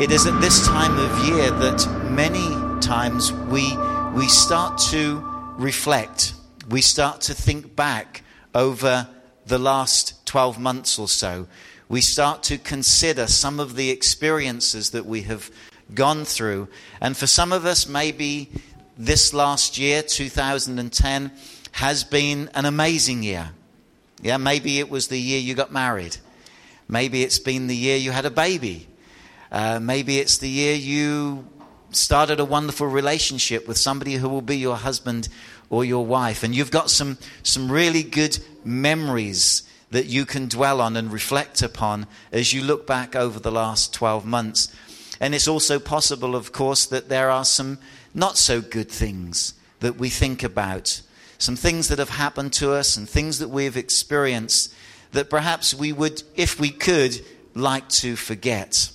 It is at this time of year that many times we, we start to reflect, we start to think back over the last 12 months or so. We start to consider some of the experiences that we have gone through. And for some of us, maybe this last year, 2010, has been an amazing year. Yeah, maybe it was the year you got married. Maybe it's been the year you had a baby. Uh, maybe it's the year you started a wonderful relationship with somebody who will be your husband or your wife. And you've got some, some really good memories that you can dwell on and reflect upon as you look back over the last 12 months. And it's also possible, of course, that there are some not so good things that we think about, some things that have happened to us and things that we've experienced that perhaps we would, if we could, like to forget.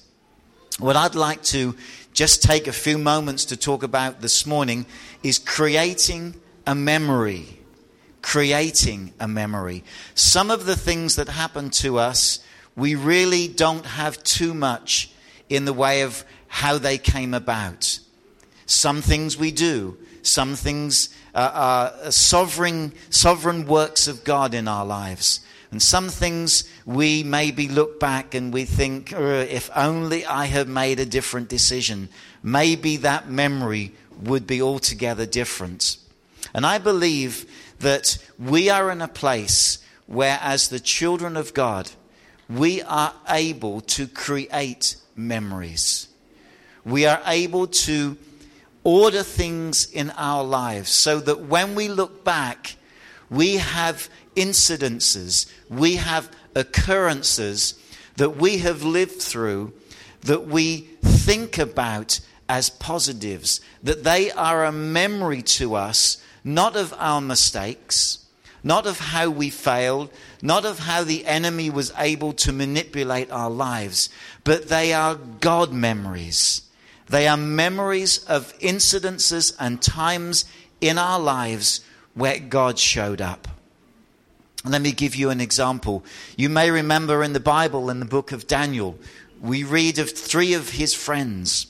What I'd like to just take a few moments to talk about this morning is creating a memory. Creating a memory. Some of the things that happen to us, we really don't have too much in the way of how they came about. Some things we do, some things uh, are sovereign, sovereign works of God in our lives. And some things we maybe look back and we think, uh, if only I had made a different decision, maybe that memory would be altogether different. And I believe that we are in a place where, as the children of God, we are able to create memories. We are able to order things in our lives so that when we look back, we have incidences, we have occurrences that we have lived through that we think about as positives, that they are a memory to us, not of our mistakes, not of how we failed, not of how the enemy was able to manipulate our lives, but they are God memories. They are memories of incidences and times in our lives where God showed up. Let me give you an example. You may remember in the Bible, in the book of Daniel, we read of three of his friends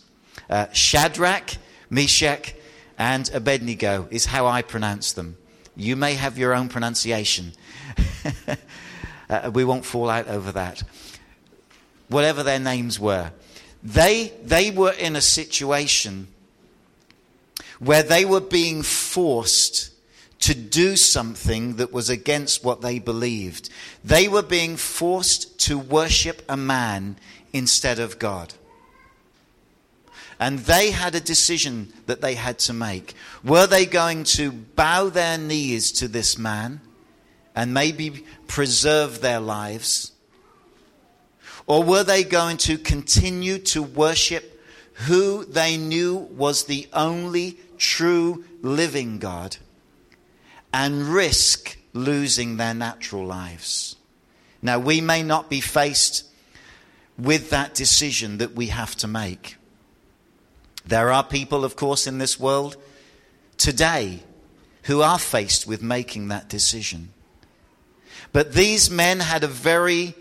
uh, Shadrach, Meshach, and Abednego, is how I pronounce them. You may have your own pronunciation. uh, we won't fall out over that. Whatever their names were, they, they were in a situation where they were being forced to do something that was against what they believed. They were being forced to worship a man instead of God. And they had a decision that they had to make. Were they going to bow their knees to this man and maybe preserve their lives? Or were they going to continue to worship who they knew was the only true living God? And risk losing their natural lives. Now, we may not be faced with that decision that we have to make. There are people, of course, in this world today who are faced with making that decision. But these men had a very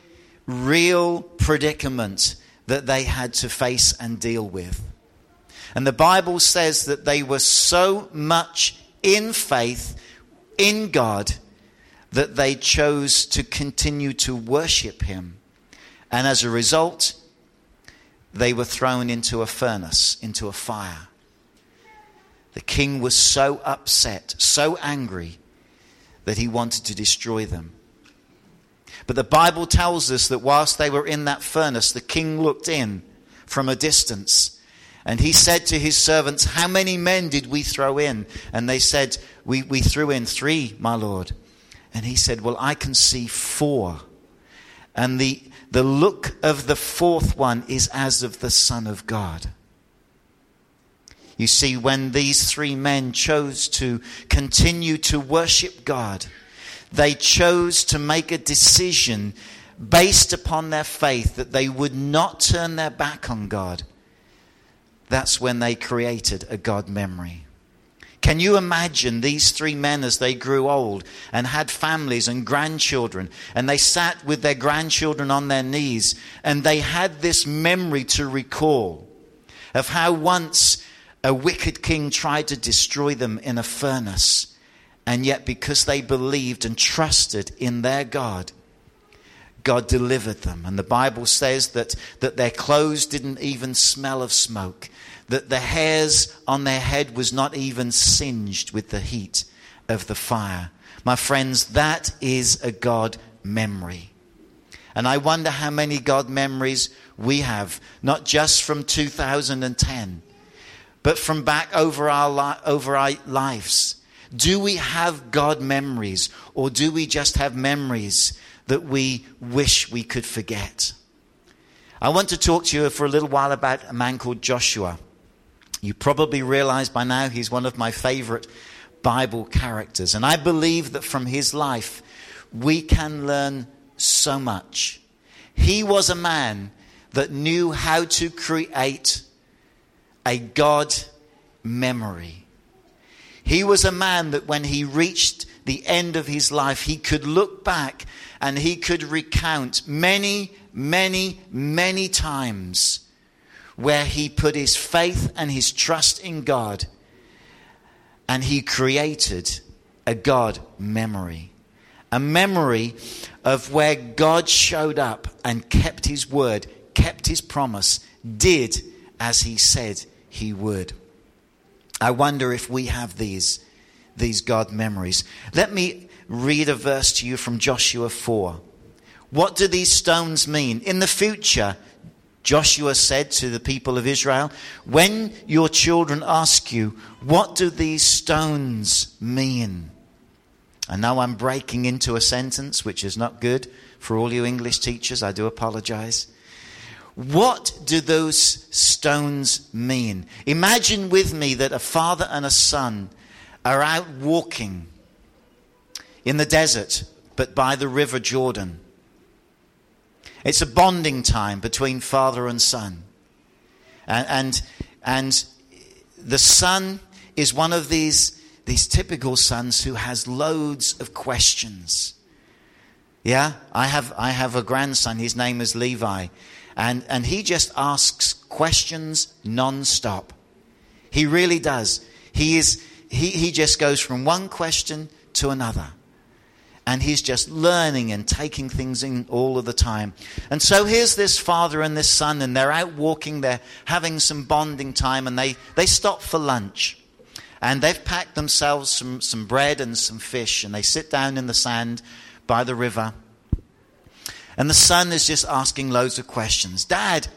real predicament that they had to face and deal with. And the Bible says that they were so much in faith in God that they chose to continue to worship Him. And as a result, they were thrown into a furnace, into a fire. The king was so upset, so angry, that he wanted to destroy them. But the Bible tells us that whilst they were in that furnace, the king looked in from a distance and he said to his servants, How many men did we throw in? And they said, We, we threw in three, my lord. And he said, Well, I can see four. And the, the look of the fourth one is as of the Son of God. You see, when these three men chose to continue to worship God, they chose to make a decision based upon their faith that they would not turn their back on God that's when they created a God memory. Can you imagine these three men as they grew old and had families and grandchildren and they sat with their grandchildren on their knees and they had this memory to recall of how once a wicked king tried to destroy them in a furnace and yet because they believed and trusted in their God, God delivered them. And the Bible says that, that their clothes didn't even smell of smoke that the hairs on their head was not even singed with the heat of the fire. My friends, that is a God memory. And I wonder how many God memories we have, not just from 2010, but from back over our, li- over our lives. Do we have God memories, or do we just have memories that we wish we could forget? I want to talk to you for a little while about a man called Joshua. You probably realize by now he's one of my favorite Bible characters. And I believe that from his life, we can learn so much. He was a man that knew how to create a God memory. He was a man that when he reached the end of his life, he could look back and he could recount many, many, many times where he put his faith and his trust in God and he created a God memory. A memory of where God showed up and kept his word, kept his promise, did as he said he would. I wonder if we have these, these God memories. Let me read a verse to you from Joshua 4. What do these stones mean? In the future, Joshua said to the people of Israel, When your children ask you, What do these stones mean? And now I'm breaking into a sentence which is not good for all you English teachers. I do apologize. What do those stones mean? Imagine with me that a father and a son are out walking in the desert, but by the river Jordan. It's a bonding time between father and son. And, and, and the son is one of these, these typical sons who has loads of questions. Yeah, I have, I have a grandson. His name is Levi. And, and he just asks questions non-stop. He really does. He, is, he, he just goes from one question to another and he's just learning and taking things in all of the time. And so here's this father and this son, and they're out walking, they're having some bonding time, and they, they stop for lunch. And they've packed themselves some, some bread and some fish, and they sit down in the sand by the river. And the son is just asking loads of questions. Dad,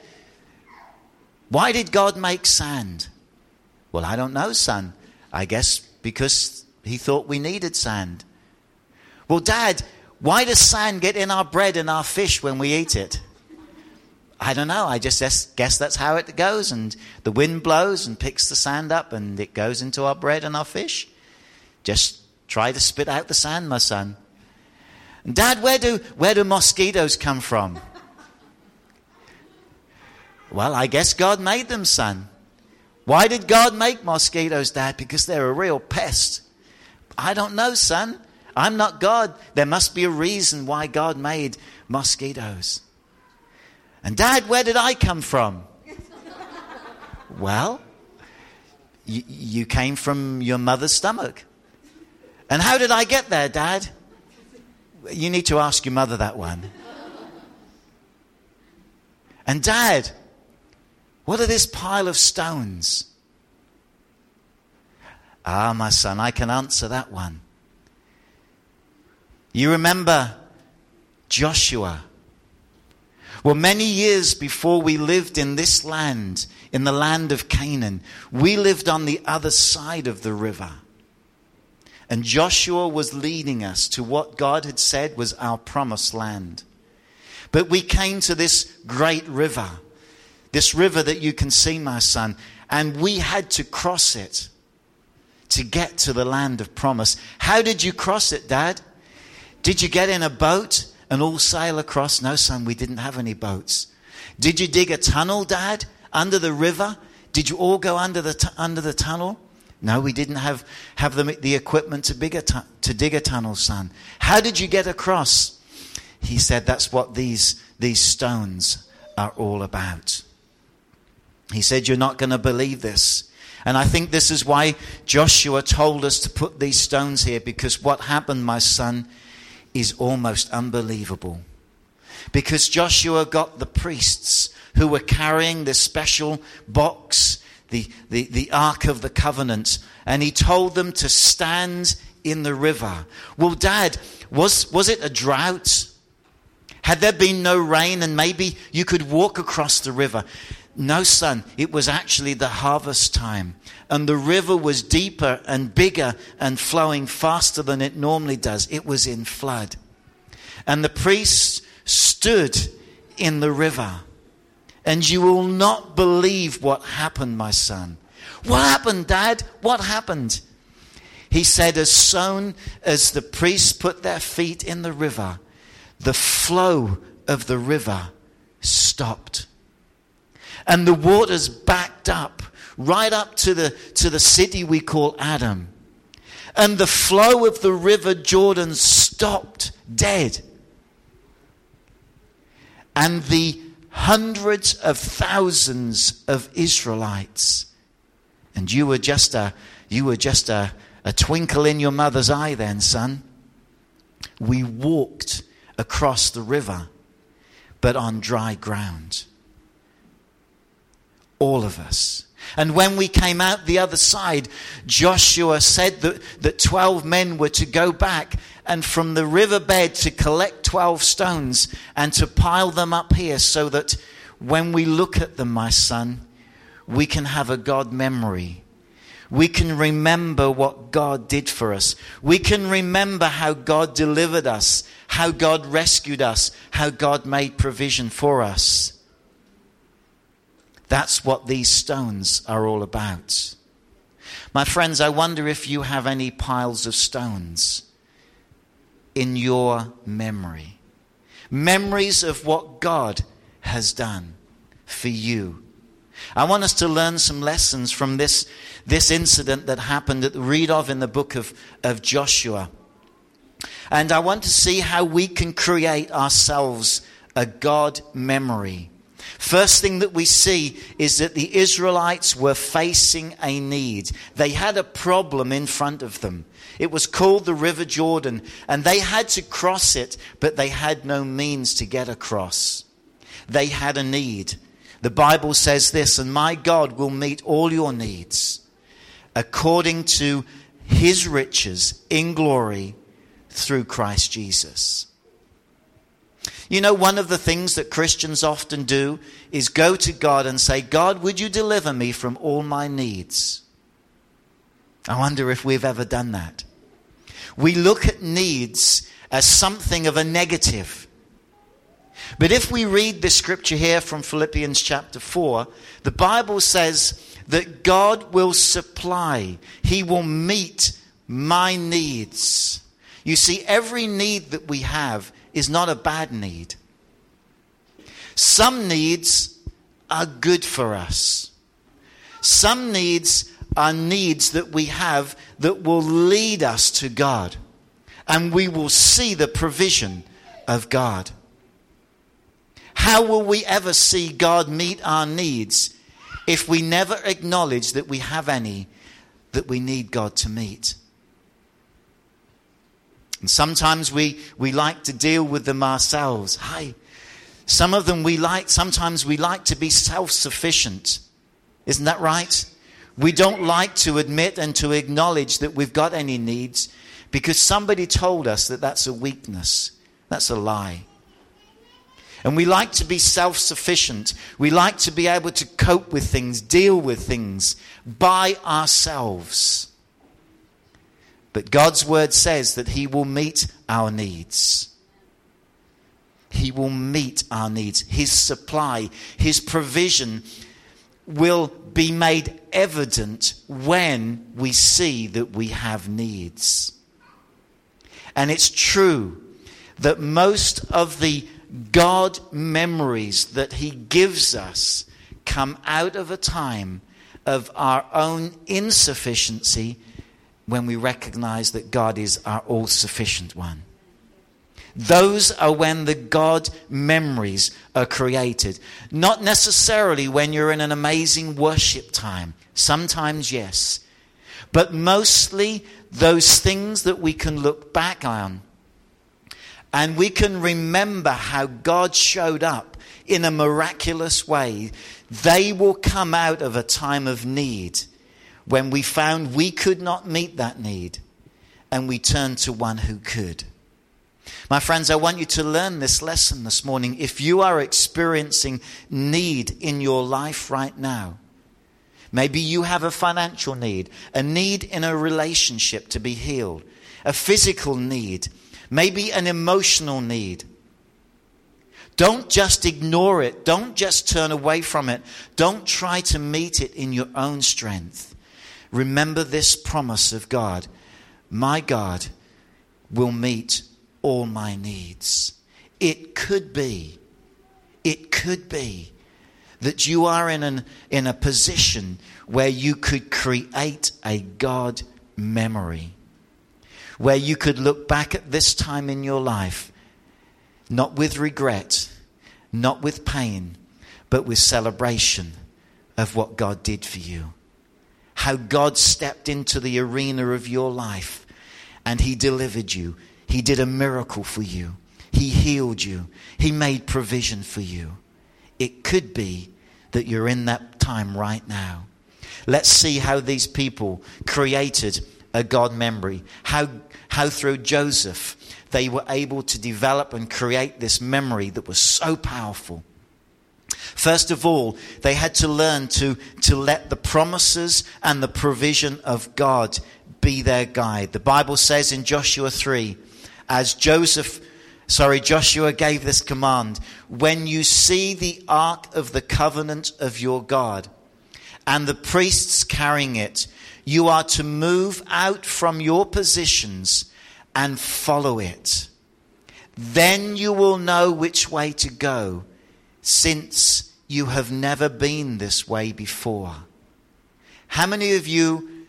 why did God make sand? Well, I don't know, son. I guess because he thought we needed sand. Well, Dad, why does sand get in our bread and our fish when we eat it? I don't know. I just guess that's how it goes. And the wind blows and picks the sand up and it goes into our bread and our fish. Just try to spit out the sand, my son. And Dad, where do, where do mosquitoes come from? Well, I guess God made them, son. Why did God make mosquitoes, Dad? Because they're a real pest. I don't know, son. I'm not God. There must be a reason why God made mosquitoes. And Dad, where did I come from? well, you, you came from your mother's stomach. And how did I get there, Dad? You need to ask your mother that one. And Dad, what are this pile of stones? Ah, my son, I can answer that one. You remember Joshua. Well, many years before we lived in this land, in the land of Canaan, we lived on the other side of the river. And Joshua was leading us to what God had said was our promised land. But we came to this great river, this river that you can see, my son, and we had to cross it to get to the land of promise. How did you cross it, Dad? Did you get in a boat and all sail across? No, son, we didn't have any boats. Did you dig a tunnel, Dad, under the river? Did you all go under the, t- under the tunnel? No, we didn't have, have the, the equipment to, bigger tu- to dig a tunnel, son. How did you get across? He said, That's what these, these stones are all about. He said, You're not going to believe this. And I think this is why Joshua told us to put these stones here, because what happened, my son, is almost unbelievable. Because Joshua got the priests who were carrying this special box, the, the, the Ark of the Covenant, and he told them to stand in the river. Well, Dad, was, was it a drought? Had there been no rain and maybe you could walk across the river? No, son, it was actually the harvest time. And the river was deeper and bigger and flowing faster than it normally does. It was in flood. And the priests stood in the river. And you will not believe what happened, my son. What happened, Dad? What happened? He said, as soon as the priests put their feet in the river, the flow of the river stopped and the waters backed up right up to the, to the city we call Adam. And the flow of the river Jordan stopped dead. And the hundreds of thousands of Israelites, and you were just a, you were just a, a twinkle in your mother's eye then, son. We walked across the river, but on dry ground all of us. And when we came out the other side, Joshua said that, that 12 men were to go back and from the riverbed to collect 12 stones and to pile them up here so that when we look at them, my son, we can have a God memory. We can remember what God did for us. We can remember how God delivered us, how God rescued us, how God made provision for us. That's what these stones are all about. My friends, I wonder if you have any piles of stones in your memory. Memories of what God has done for you. I want us to learn some lessons from this, this incident that happened that read of in the book of, of Joshua. And I want to see how we can create ourselves a God memory First thing that we see is that the Israelites were facing a need. They had a problem in front of them. It was called the River Jordan, and they had to cross it, but they had no means to get across. They had a need. The Bible says this, and my God will meet all your needs according to his riches in glory through Christ Jesus. You know, one of the things that Christians often do is go to God and say, God, would you deliver me from all my needs? I wonder if we've ever done that. We look at needs as something of a negative. But if we read the scripture here from Philippians chapter 4, the Bible says that God will supply, He will meet my needs. You see, every need that we have is not a bad need. Some needs are good for us. Some needs are needs that we have that will lead us to God. And we will see the provision of God. How will we ever see God meet our needs if we never acknowledge that we have any that we need God to meet? And sometimes we, we like to deal with them ourselves. Hi. Some of them we like, sometimes we like to be self sufficient. Isn't that right? We don't like to admit and to acknowledge that we've got any needs because somebody told us that that's a weakness. That's a lie. And we like to be self sufficient. We like to be able to cope with things, deal with things by ourselves. But God's word says that He will meet our needs. He will meet our needs. His supply, His provision will be made evident when we see that we have needs. And it's true that most of the God memories that He gives us come out of a time of our own insufficiency when we recognize that God is our all sufficient one. Those are when the God memories are created. Not necessarily when you're in an amazing worship time. Sometimes, yes. But mostly those things that we can look back on and we can remember how God showed up in a miraculous way. They will come out of a time of need when we found we could not meet that need and we turned to one who could. My friends, I want you to learn this lesson this morning. If you are experiencing need in your life right now, maybe you have a financial need, a need in a relationship to be healed, a physical need, maybe an emotional need. Don't just ignore it. Don't just turn away from it. Don't try to meet it in your own strength. Remember this promise of God My God will meet all my needs. It could be, it could be that you are in, an, in a position where you could create a God memory, where you could look back at this time in your life, not with regret, not with pain, but with celebration of what God did for you. How God stepped into the arena of your life and He delivered you he did a miracle for you. He healed you. He made provision for you. It could be that you're in that time right now. Let's see how these people created a God memory. How, how through Joseph they were able to develop and create this memory that was so powerful. First of all, they had to learn to, to let the promises and the provision of God be their guide. The Bible says in Joshua 3 as Joseph, sorry, Joshua gave this command when you see the ark of the covenant of your God and the priests carrying it, you are to move out from your positions and follow it. Then you will know which way to go, since you have never been this way before. How many of you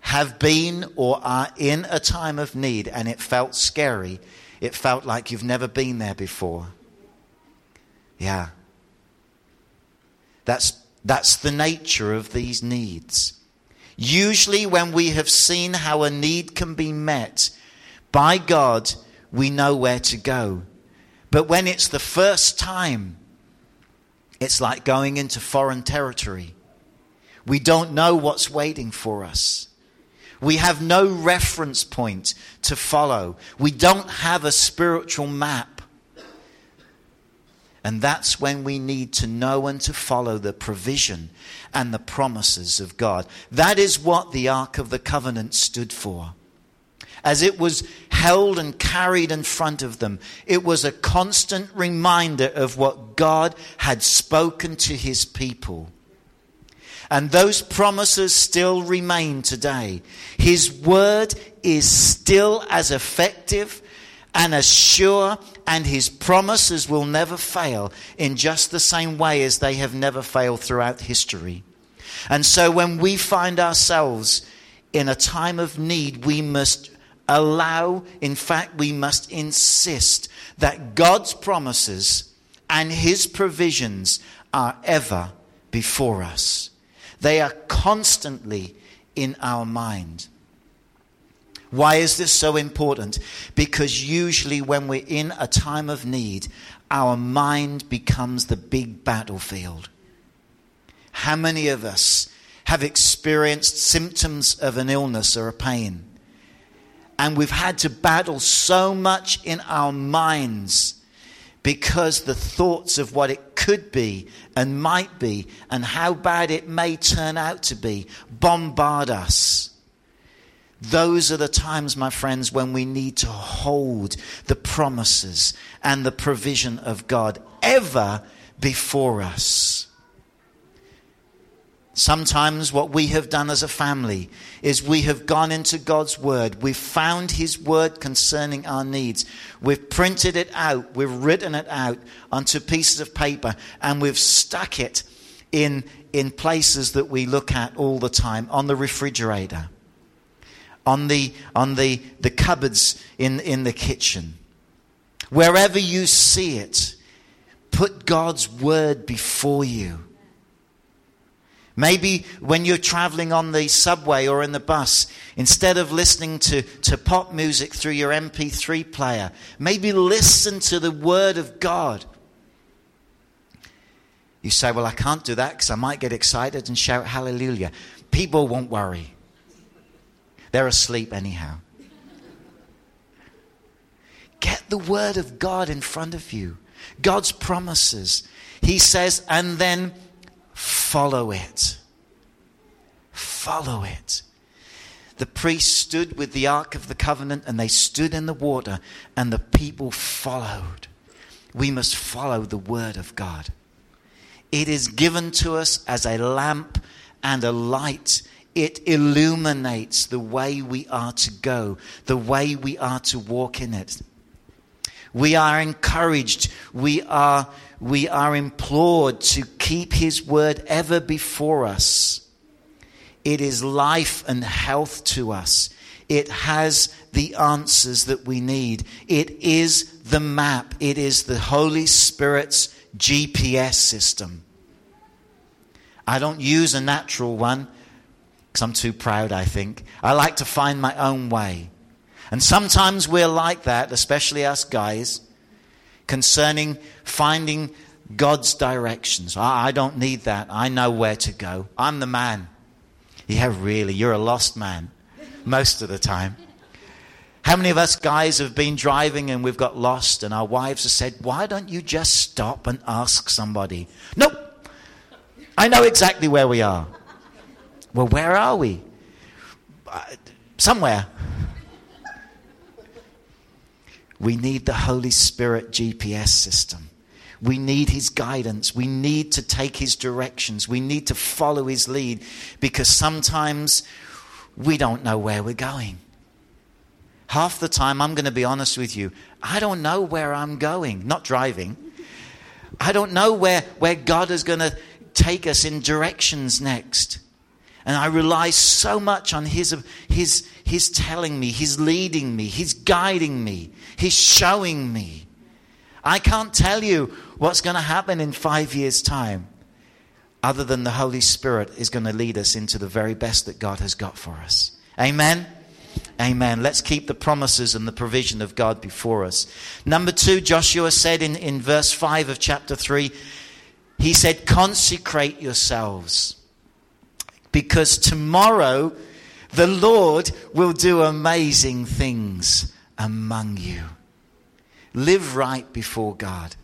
have been or are in a time of need and it felt scary, it felt like you've never been there before. Yeah. That's, that's the nature of these needs. Usually, when we have seen how a need can be met by God, we know where to go. But when it's the first time, it's like going into foreign territory. We don't know what's waiting for us. We have no reference point to follow. We don't have a spiritual map. And that's when we need to know and to follow the provision and the promises of God. That is what the Ark of the Covenant stood for. As it was held and carried in front of them, it was a constant reminder of what God had spoken to his people. And those promises still remain today. His word is still as effective and as sure, and his promises will never fail in just the same way as they have never failed throughout history. And so when we find ourselves in a time of need, we must allow, in fact, we must insist that God's promises and his provisions are ever before us. They are constantly in our mind. Why is this so important? Because usually, when we're in a time of need, our mind becomes the big battlefield. How many of us have experienced symptoms of an illness or a pain? And we've had to battle so much in our minds because the thoughts of what it could be and might be and how bad it may turn out to be bombard us. Those are the times, my friends, when we need to hold the promises and the provision of God ever before us. Sometimes, what we have done as a family is we have gone into God's Word. We've found His Word concerning our needs. We've printed it out. We've written it out onto pieces of paper and we've stuck it in, in places that we look at all the time on the refrigerator, on the, on the, the cupboards in, in the kitchen. Wherever you see it, put God's word before you. Maybe when you're traveling on the subway or in the bus, instead of listening to, to pop music through your MP3 player, maybe listen to the Word of God. You say, Well, I can't do that because I might get excited and shout hallelujah. People won't worry, they're asleep anyhow. Get the Word of God in front of you, God's promises. He says, and then follow it. Follow it. The priest stood with the Ark of the Covenant and they stood in the water, and the people followed. We must follow the Word of God. It is given to us as a lamp and a light. It illuminates the way we are to go, the way we are to walk in it. We are encouraged, we are, we are implored to keep His word ever before us. It is life and health to us. It has the answers that we need. It is the map. It is the Holy Spirit's GPS system. I don't use a natural one because I'm too proud, I think. I like to find my own way. And sometimes we're like that, especially us guys, concerning finding God's directions. I don't need that. I know where to go. I'm the man. Yeah, really, you're a lost man most of the time. How many of us guys have been driving and we've got lost, and our wives have said, Why don't you just stop and ask somebody? Nope. I know exactly where we are. Well, where are we? Uh, somewhere. We need the Holy Spirit GPS system. We need his guidance. We need to take his directions. We need to follow his lead because sometimes we don't know where we're going. Half the time, I'm going to be honest with you, I don't know where I'm going. Not driving. I don't know where, where God is going to take us in directions next. And I rely so much on his, his, his telling me, His leading me, His guiding me, He's showing me. I can't tell you what's going to happen in five years' time, other than the Holy Spirit is going to lead us into the very best that God has got for us. Amen. Amen. Let's keep the promises and the provision of God before us. Number two, Joshua said in, in verse 5 of chapter 3, he said, Consecrate yourselves because tomorrow the Lord will do amazing things among you. Live right before God.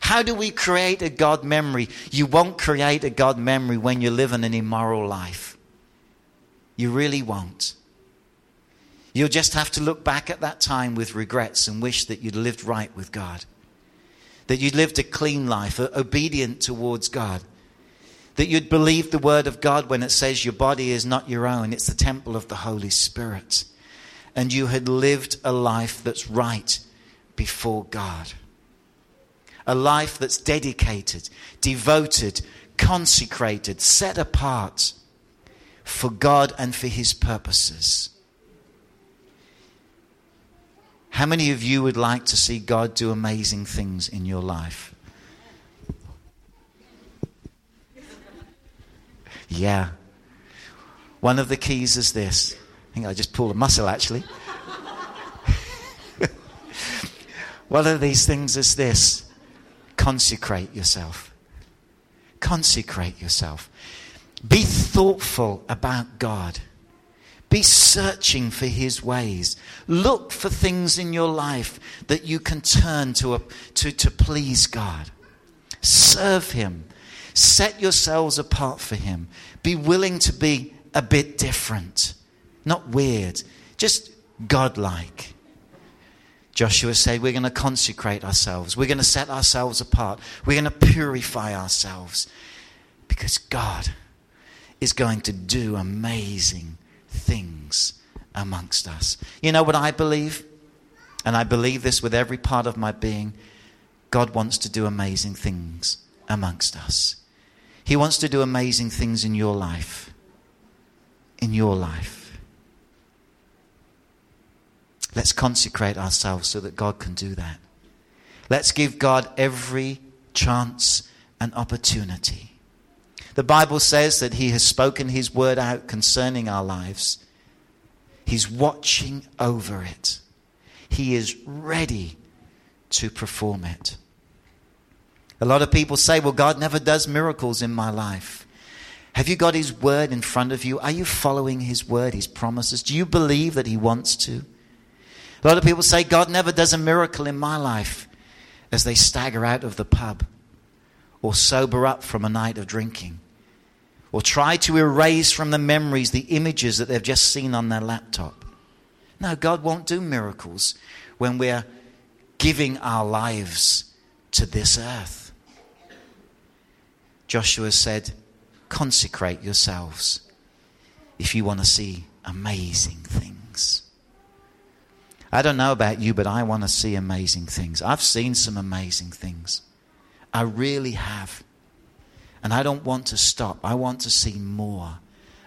How do we create a God memory? You won't create a God memory when you're living an immoral life. You really won't. You'll just have to look back at that time with regrets and wish that you'd lived right with God. That you'd lived a clean life, obedient towards God. That you'd believe the word of God when it says your body is not your own, it's the temple of the Holy Spirit. And you had lived a life that's right before God. A life that's dedicated, devoted, consecrated, set apart for God and for His purposes. How many of you would like to see God do amazing things in your life? Yeah. One of the keys is this. I think I just pulled a muscle actually. One of these things is this consecrate yourself. Consecrate yourself. Be thoughtful about God. Be searching for His ways. Look for things in your life that you can turn to, a, to, to please God. Serve Him. Set yourselves apart for Him. Be willing to be a bit different, not weird, just godlike. Joshua said, We're going to consecrate ourselves. We're going to set ourselves apart. We're going to purify ourselves because God is going to do amazing things amongst us. You know what I believe? And I believe this with every part of my being. God wants to do amazing things amongst us. He wants to do amazing things in your life. In your life. Let's consecrate ourselves so that God can do that. Let's give God every chance and opportunity. The Bible says that He has spoken His word out concerning our lives. He's watching over it. He is ready to perform it. A lot of people say, Well, God never does miracles in my life. Have you got His word in front of you? Are you following His word, His promises? Do you believe that He wants to? A lot of people say, God never does a miracle in my life as they stagger out of the pub or sober up from a night of drinking or try to erase from the memories the images that they've just seen on their laptop. No, God won't do miracles when we're giving our lives to this earth. Joshua said, Consecrate yourselves if you want to see amazing things. I don't know about you, but I want to see amazing things. I've seen some amazing things. I really have. And I don't want to stop. I want to see more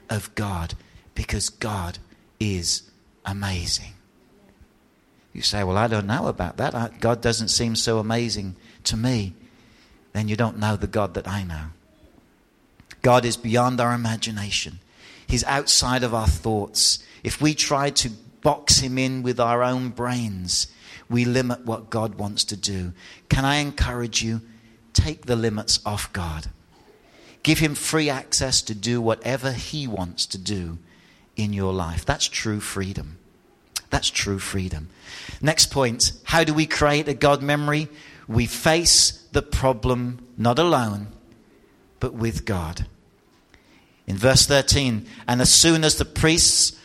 of God because God is amazing. You say, Well, I don't know about that. God doesn't seem so amazing to me. Then you don't know the God that I know. God is beyond our imagination, He's outside of our thoughts. If we try to box Him in with our own brains, we limit what God wants to do. Can I encourage you? Take the limits off God. Give him free access to do whatever he wants to do in your life. That's true freedom. That's true freedom. Next point how do we create a God memory? We face the problem not alone, but with God. In verse 13, and as soon as the priests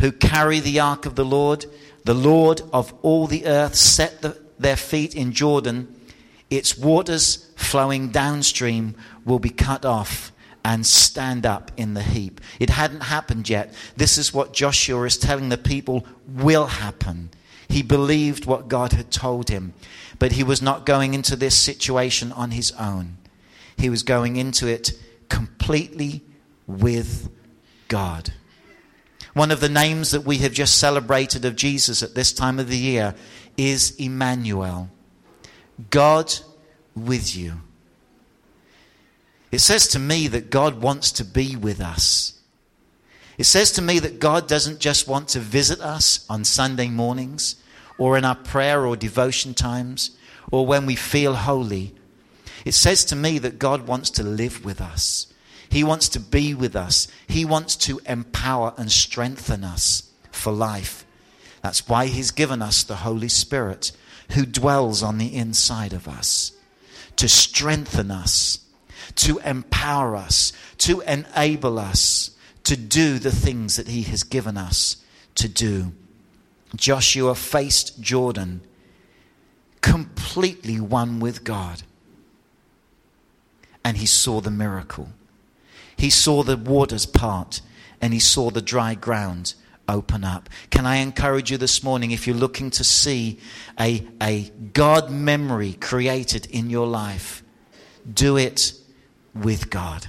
who carry the ark of the Lord, the Lord of all the earth, set the, their feet in Jordan, its waters flowing downstream will be cut off and stand up in the heap. It hadn't happened yet. This is what Joshua is telling the people will happen. He believed what God had told him, but he was not going into this situation on his own. He was going into it completely with God. One of the names that we have just celebrated of Jesus at this time of the year is Emmanuel. God with you. It says to me that God wants to be with us. It says to me that God doesn't just want to visit us on Sunday mornings or in our prayer or devotion times or when we feel holy. It says to me that God wants to live with us. He wants to be with us. He wants to empower and strengthen us for life. That's why He's given us the Holy Spirit who dwells on the inside of us to strengthen us to empower us, to enable us to do the things that He has given us to do. Joshua faced Jordan completely one with God. And he saw the miracle. He saw the waters part and he saw the dry ground open up. Can I encourage you this morning, if you're looking to see a, a God memory created in your life, do it with God.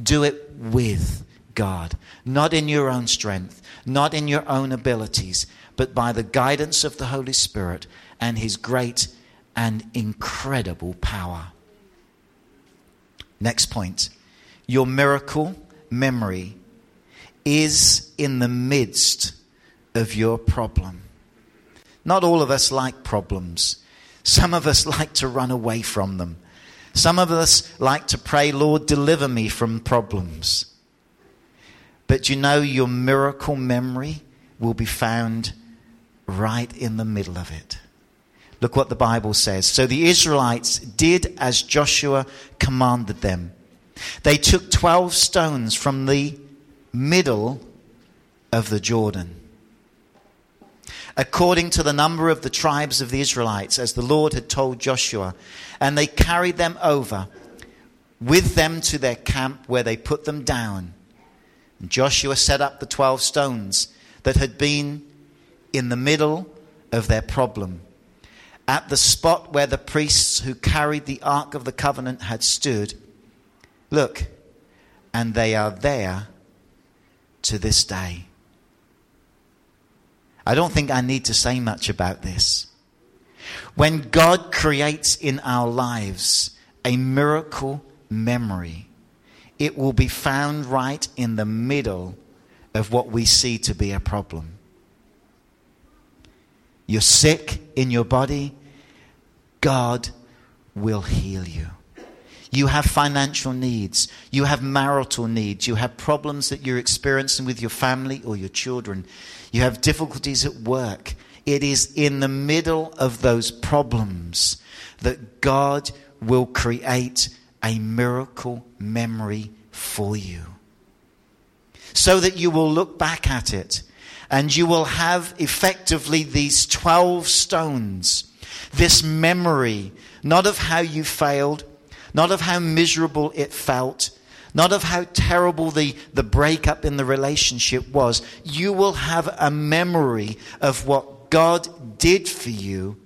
Do it with God. Not in your own strength, not in your own abilities, but by the guidance of the Holy Spirit and His great and incredible power. Next point. Your miracle memory is in the midst of your problem. Not all of us like problems. Some of us like to run away from them. Some of us like to pray, Lord, deliver me from problems. But you know, your miracle memory will be found right in the middle of it. Look what the Bible says. So the Israelites did as Joshua commanded them. They took 12 stones from the middle of the Jordan according to the number of the tribes of the Israelites, as the Lord had told Joshua. And they carried them over with them to their camp where they put them down. And Joshua set up the 12 stones that had been in the middle of their problem. At the spot where the priests who carried the Ark of the Covenant had stood, Look, and they are there to this day. I don't think I need to say much about this. When God creates in our lives a miracle memory, it will be found right in the middle of what we see to be a problem. You're sick in your body, God will heal you. You have financial needs. You have marital needs. You have problems that you're experiencing with your family or your children. You have difficulties at work. It is in the middle of those problems that God will create a miracle memory for you. So that you will look back at it and you will have effectively these 12 stones, this memory, not of how you failed, not of how miserable it felt, not of how terrible the, the breakup in the relationship was. You will have a memory of what God did for you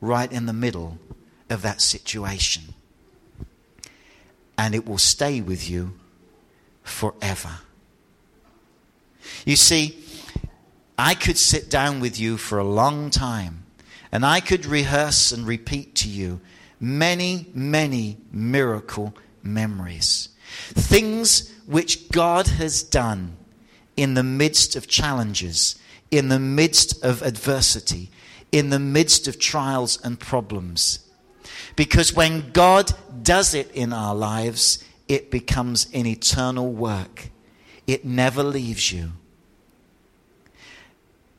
right in the middle of that situation. And it will stay with you forever. You see, I could sit down with you for a long time and I could rehearse and repeat to you many, many miracle memories. Things which God has done in the midst of challenges, in the midst of adversity, in the midst of trials and problems. Because when God does it in our lives, it becomes an eternal work. It never leaves you.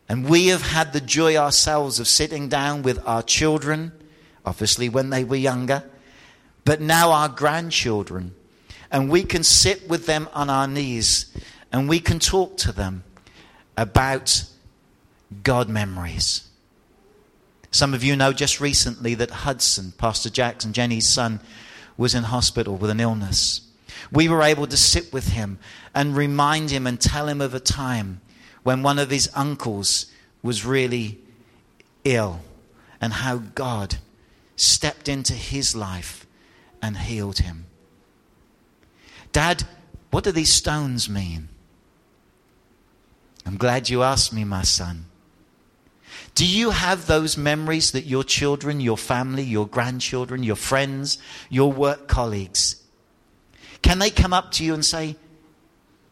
And we have had the joy ourselves of sitting down with our children obviously when they were younger, but now our grandchildren. And we can sit with them on our knees and we can talk to them about God memories. Some of you know just recently that Hudson, Pastor Jackson, Jenny's son, was in hospital with an illness. We were able to sit with him and remind him and tell him of a time when one of his uncles was really ill and how God stepped into his life and healed him. Dad, what do these stones mean? I'm glad you asked me, my son. Do you have those memories that your children, your family, your grandchildren, your friends, your work colleagues, can they come up to you and say,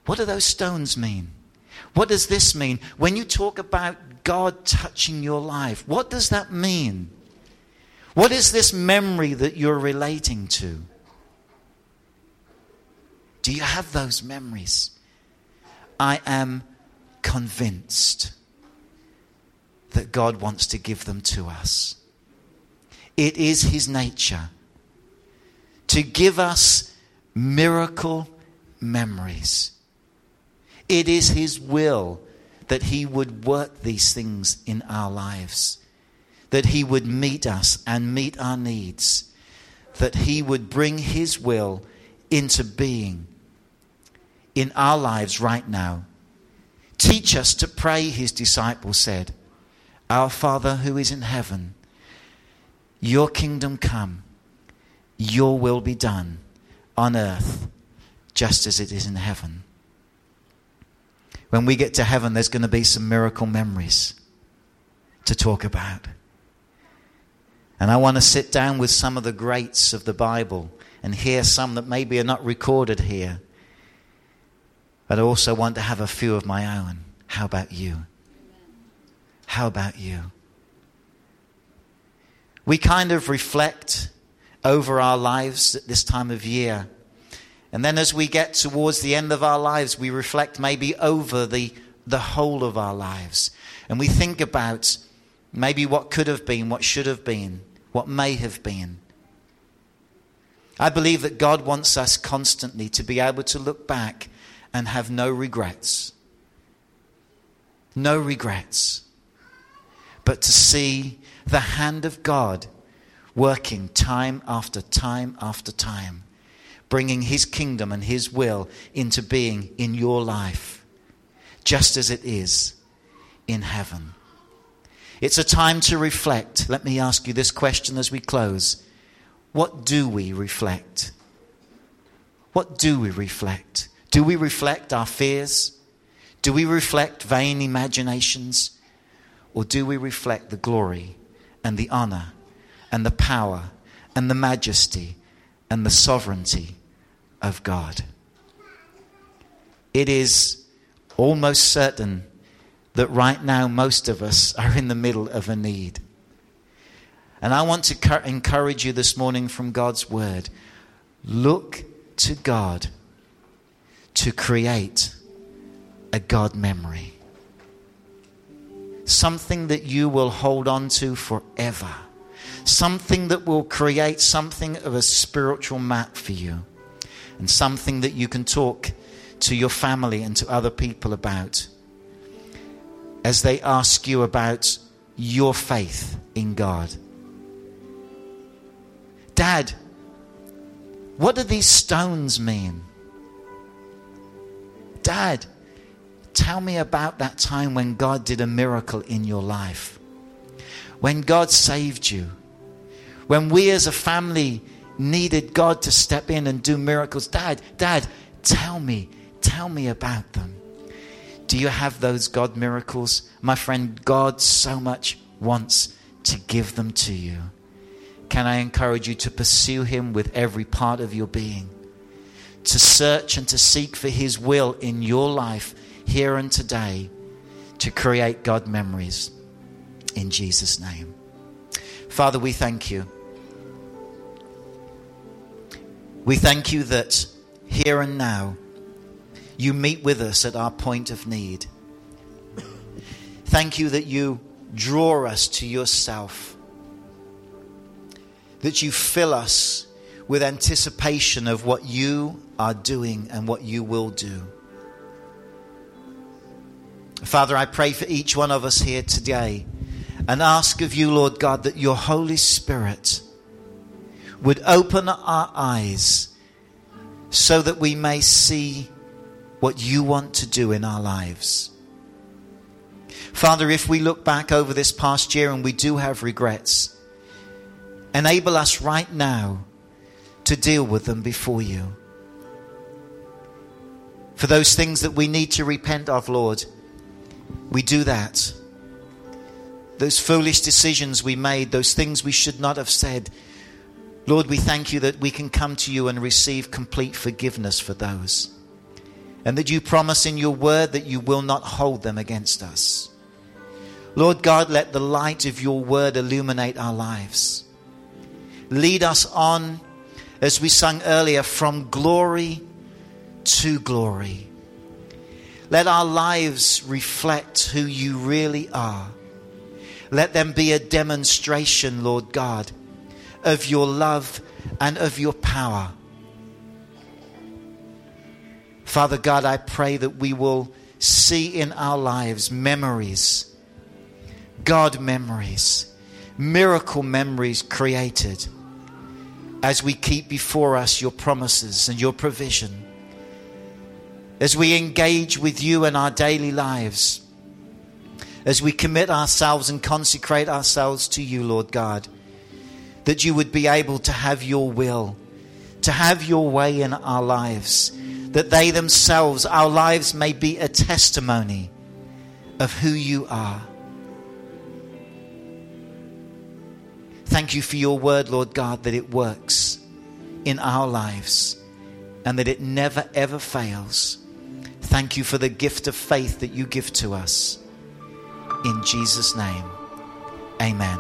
What do those stones mean? What does this mean? When you talk about God touching your life, what does that mean? What is this memory that you're relating to? Do you have those memories? I am convinced that God wants to give them to us. It is His nature to give us miracle memories. It is His will that He would work these things in our lives that He would meet us and meet our needs, that He would bring His will into being in our lives right now. Teach us to pray, His disciples said. Our Father who is in heaven, your kingdom come, your will be done on earth just as it is in heaven. When we get to heaven, there's going to be some miracle memories to talk about. And I want to sit down with some of the greats of the Bible and hear some that maybe are not recorded here. But I also want to have a few of my own. How about you? How about you? We kind of reflect over our lives at this time of year. And then as we get towards the end of our lives, we reflect maybe over the, the whole of our lives. And we think about maybe what could have been, what should have been what may have been. I believe that God wants us constantly to be able to look back and have no regrets. No regrets. But to see the hand of God working time after time after time, bringing His kingdom and His will into being in your life, just as it is in heaven. It's a time to reflect. Let me ask you this question as we close What do we reflect? What do we reflect? Do we reflect our fears? Do we reflect vain imaginations? Or do we reflect the glory and the honor and the power and the majesty and the sovereignty of God? It is almost certain that right now most of us are in the middle of a need. And I want to encourage you this morning from God's word look to God to create a God memory. Something that you will hold on to forever. Something that will create something of a spiritual map for you. And something that you can talk to your family and to other people about as they ask you about your faith in God. Dad, what do these stones mean? Dad, tell me about that time when God did a miracle in your life. When God saved you. When we as a family needed God to step in and do miracles. Dad, Dad, tell me, tell me about them. Do you have those God miracles? My friend, God so much wants to give them to you. Can I encourage you to pursue Him with every part of your being? To search and to seek for His will in your life here and today to create God memories in Jesus' name. Father, we thank you. We thank you that here and now you meet with us at our point of need. Thank you that you draw us to yourself that you fill us with anticipation of what you are doing and what you will do. Father, I pray for each one of us here today and ask of you, Lord God, that your Holy Spirit would open our eyes so that we may see what you want to do in our lives. Father, if we look back over this past year and we do have regrets, Enable us right now to deal with them before you. For those things that we need to repent of, Lord, we do that. Those foolish decisions we made, those things we should not have said. Lord, we thank you that we can come to you and receive complete forgiveness for those. And that you promise in your word that you will not hold them against us. Lord God, let the light of your word illuminate our lives. Lead us on, as we sang earlier, from glory to glory. Let our lives reflect who you really are. Let them be a demonstration, Lord God, of your love and of your power. Father God, I pray that we will see in our lives memories, God memories, miracle memories created as we keep before us your promises and your provision, as we engage with you in our daily lives, as we commit ourselves and consecrate ourselves to you, Lord God, that you would be able to have your will, to have your way in our lives, that they themselves, our lives, may be a testimony of who you are. Thank you for your word, Lord God, that it works in our lives and that it never ever fails. Thank you for the gift of faith that you give to us. In Jesus' name, amen.